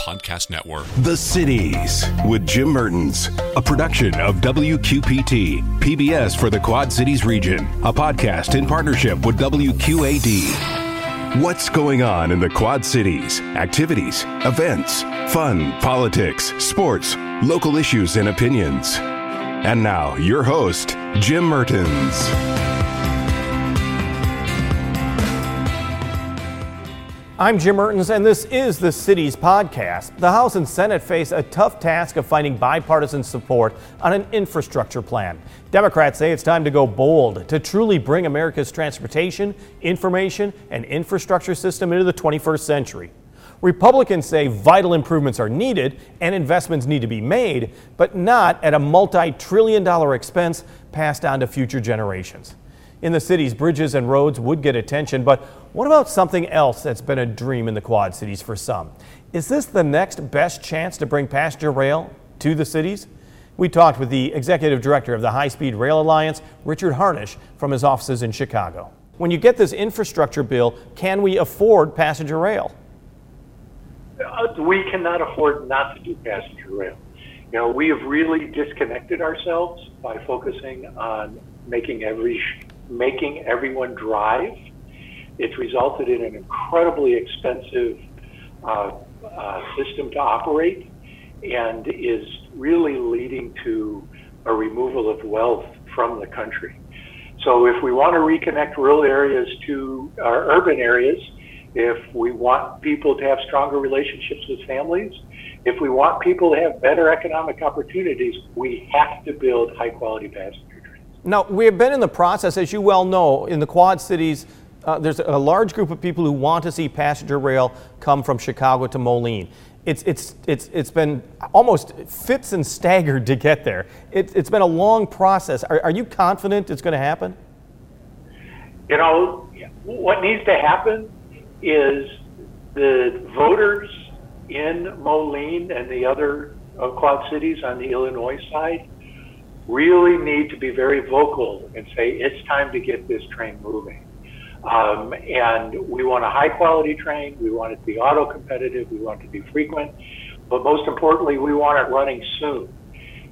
Podcast Network. The Cities with Jim Mertens, a production of WQPT, PBS for the Quad Cities region, a podcast in partnership with WQAD. What's going on in the Quad Cities? Activities, events, fun, politics, sports, local issues, and opinions. And now, your host, Jim Mertens. I'm Jim Mertens, and this is the Cities Podcast. The House and Senate face a tough task of finding bipartisan support on an infrastructure plan. Democrats say it's time to go bold to truly bring America's transportation, information, and infrastructure system into the 21st century. Republicans say vital improvements are needed and investments need to be made, but not at a multi trillion dollar expense passed on to future generations. In the cities, bridges and roads would get attention, but what about something else that's been a dream in the Quad Cities for some? Is this the next best chance to bring passenger rail to the cities? We talked with the executive director of the High Speed Rail Alliance, Richard Harnish, from his offices in Chicago. When you get this infrastructure bill, can we afford passenger rail? Uh, we cannot afford not to do passenger rail. You know, we have really disconnected ourselves by focusing on making every making everyone drive. It's resulted in an incredibly expensive uh, uh, system to operate and is really leading to a removal of wealth from the country. So if we want to reconnect rural areas to our urban areas, if we want people to have stronger relationships with families, if we want people to have better economic opportunities, we have to build high quality passenger now, we have been in the process, as you well know, in the Quad Cities. Uh, there's a large group of people who want to see passenger rail come from Chicago to Moline. It's, it's, it's, it's been almost fits and staggered to get there. It, it's been a long process. Are, are you confident it's going to happen? You know, what needs to happen is the voters in Moline and the other uh, Quad cities on the Illinois side really need to be very vocal and say it's time to get this train moving. Um, and we want a high quality train. We want it to be auto competitive. We want it to be frequent. But most importantly, we want it running soon.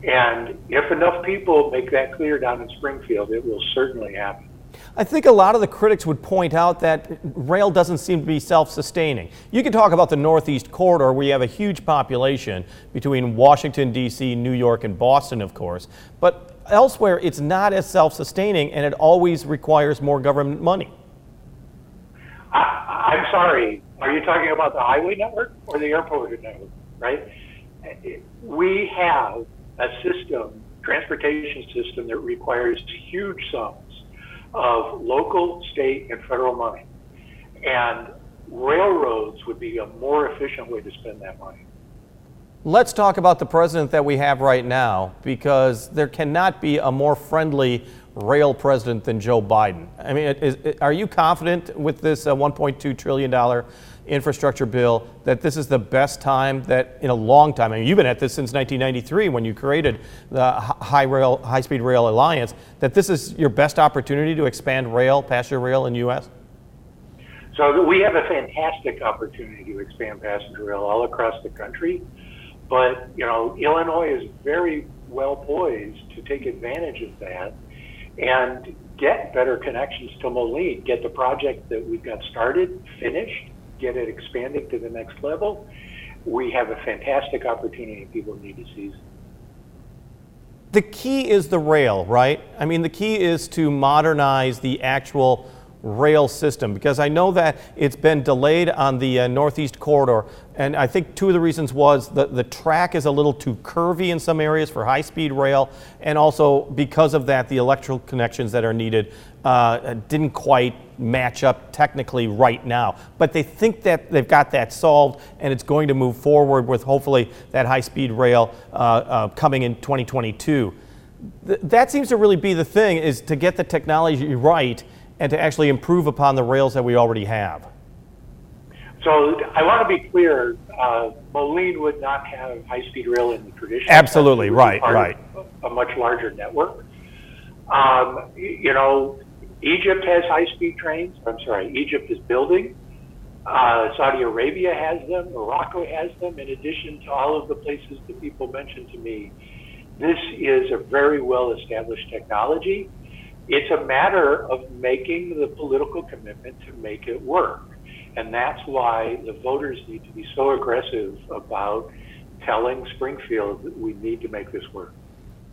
And if enough people make that clear down in Springfield, it will certainly happen. I think a lot of the critics would point out that rail doesn't seem to be self sustaining. You can talk about the Northeast Corridor, where you have a huge population between Washington, D.C., New York, and Boston, of course. But elsewhere, it's not as self sustaining and it always requires more government money. I, I'm sorry, are you talking about the highway network or the airport network, right? We have a system, transportation system, that requires huge sums of local, state, and federal money. And railroads would be a more efficient way to spend that money. Let's talk about the president that we have right now because there cannot be a more friendly rail president than Joe Biden. I mean, is, are you confident with this uh, $1.2 trillion infrastructure bill that this is the best time that in a long time. I mean, you've been at this since 1993 when you created the High Rail, High Speed Rail Alliance. That this is your best opportunity to expand rail, passenger rail in the U.S. So we have a fantastic opportunity to expand passenger rail all across the country, but you know, Illinois is very well poised to take advantage of that and get better connections to Moline, get the project that we've got started finished, get it expanding to the next level, we have a fantastic opportunity people need to seize. The key is the rail, right? I mean, the key is to modernize the actual rail system? Because I know that it's been delayed on the uh, Northeast Corridor, and I think two of the reasons was the, the track is a little too curvy in some areas for high speed rail, and also because of that, the electrical connections that are needed uh, didn't quite match up technically right now. But they think that they've got that solved, and it's going to move forward with hopefully that high speed rail uh, uh, coming in 2022 th- that seems to really be the thing is to get the technology right and to actually improve upon the rails that we already have. So I want to be clear. Uh, Moline would not have high-speed rail in the traditional. Absolutely, right, right. A much larger network. Um, you know, Egypt has high-speed trains. I'm sorry, Egypt is building. Uh, Saudi Arabia has them. Morocco has them. In addition to all of the places that people mentioned to me, this is a very well-established technology. It's a matter of making the political commitment to make it work. And that's why the voters need to be so aggressive about telling Springfield that we need to make this work.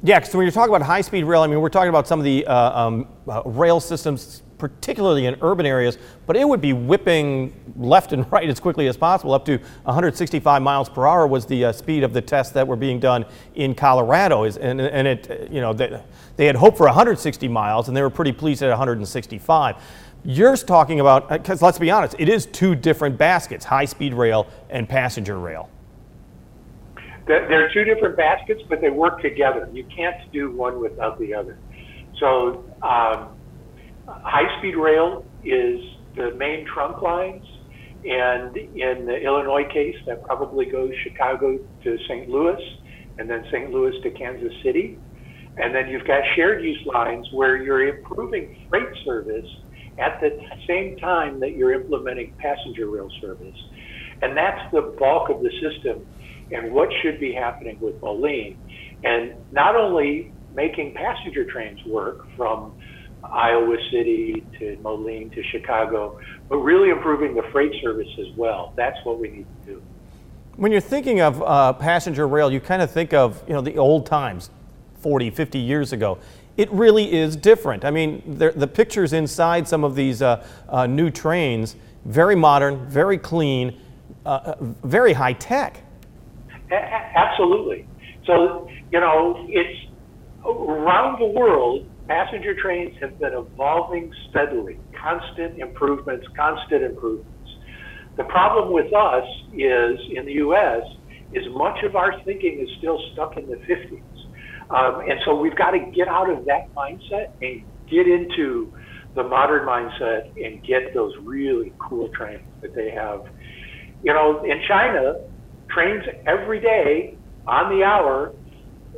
Yeah, because when you're talking about high-speed rail, I mean, we're talking about some of the uh, um, uh, rail systems, particularly in urban areas, but it would be whipping left and right as quickly as possible. Up to 165 miles per hour was the uh, speed of the tests that were being done in Colorado. And, and it, uh, you know, they, they had hoped for 160 miles, and they were pretty pleased at 165. You're talking about, because let's be honest, it is two different baskets: high-speed rail and passenger rail. They're two different baskets, but they work together. You can't do one without the other. So, um, high-speed rail is the main trunk lines, and in the Illinois case, that probably goes Chicago to St. Louis, and then St. Louis to Kansas City. And then you've got shared use lines where you're improving freight service at the same time that you're implementing passenger rail service. And that's the bulk of the system and what should be happening with Moline. And not only making passenger trains work from Iowa City to Moline to Chicago, but really improving the freight service as well. That's what we need to do. When you're thinking of uh, passenger rail, you kind of think of you know the old times, 40, 50 years ago. It really is different. I mean, the, the pictures inside some of these uh, uh, new trains, very modern, very clean, uh, uh, very high tech. A- Absolutely. So, you know, it's around the world, passenger trains have been evolving steadily, constant improvements, constant improvements. The problem with us is in the U.S. is much of our thinking is still stuck in the 50s. Um, and so we've got to get out of that mindset and get into the modern mindset and get those really cool trains that they have. You know, in China, trains every day on the hour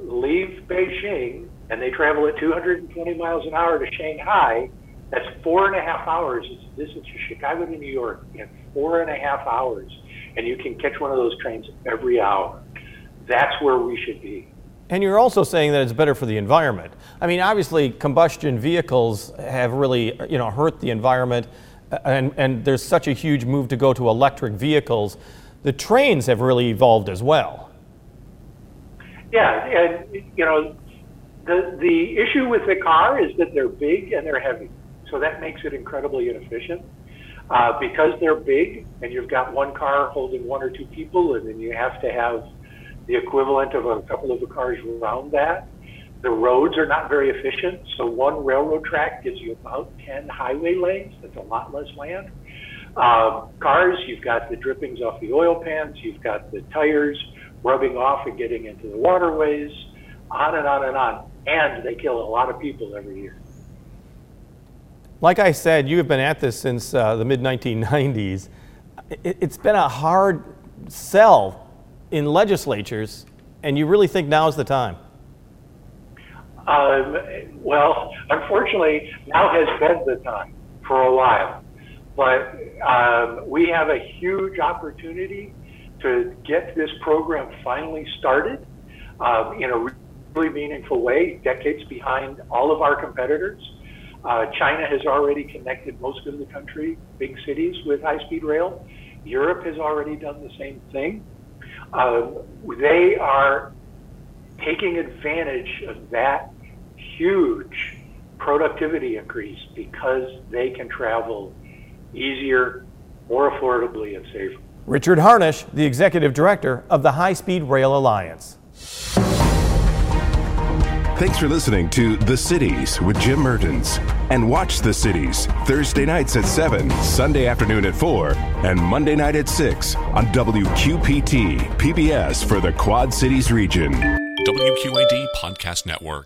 leave Beijing and they travel at 220 miles an hour to Shanghai. That's four and a half hours. It's a distance from Chicago to New York in four and a half hours. And you can catch one of those trains every hour. That's where we should be. And you're also saying that it's better for the environment. I mean, obviously, combustion vehicles have really, you know, hurt the environment, uh, and, and there's such a huge move to go to electric vehicles. The trains have really evolved as well. Yeah, and you know, the the issue with the car is that they're big and they're heavy, so that makes it incredibly inefficient. Uh, because they're big, and you've got one car holding one or two people, and then you have to have the equivalent of a couple of the cars around that. The roads are not very efficient, so one railroad track gives you about 10 highway lanes. That's a lot less land. Um, cars, you've got the drippings off the oil pans, you've got the tires rubbing off and getting into the waterways, on and on and on. And they kill a lot of people every year. Like I said, you have been at this since uh, the mid 1990s. It, it's been a hard sell in legislatures, and you really think now is the time. Um, well, unfortunately, now has been the time for a while. But um, we have a huge opportunity to get this program finally started um, in a really meaningful way, decades behind all of our competitors. Uh, China has already connected most of the country, big cities, with high speed rail. Europe has already done the same thing. Um, they are taking advantage of that huge productivity increase because they can travel easier, more affordably, and safer. Richard Harnish, the executive director of the High Speed Rail Alliance. Thanks for listening to The Cities with Jim Mertens. And watch The Cities Thursday nights at 7, Sunday afternoon at 4, and Monday night at 6 on WQPT, PBS for the Quad Cities region. WQAD Podcast Network.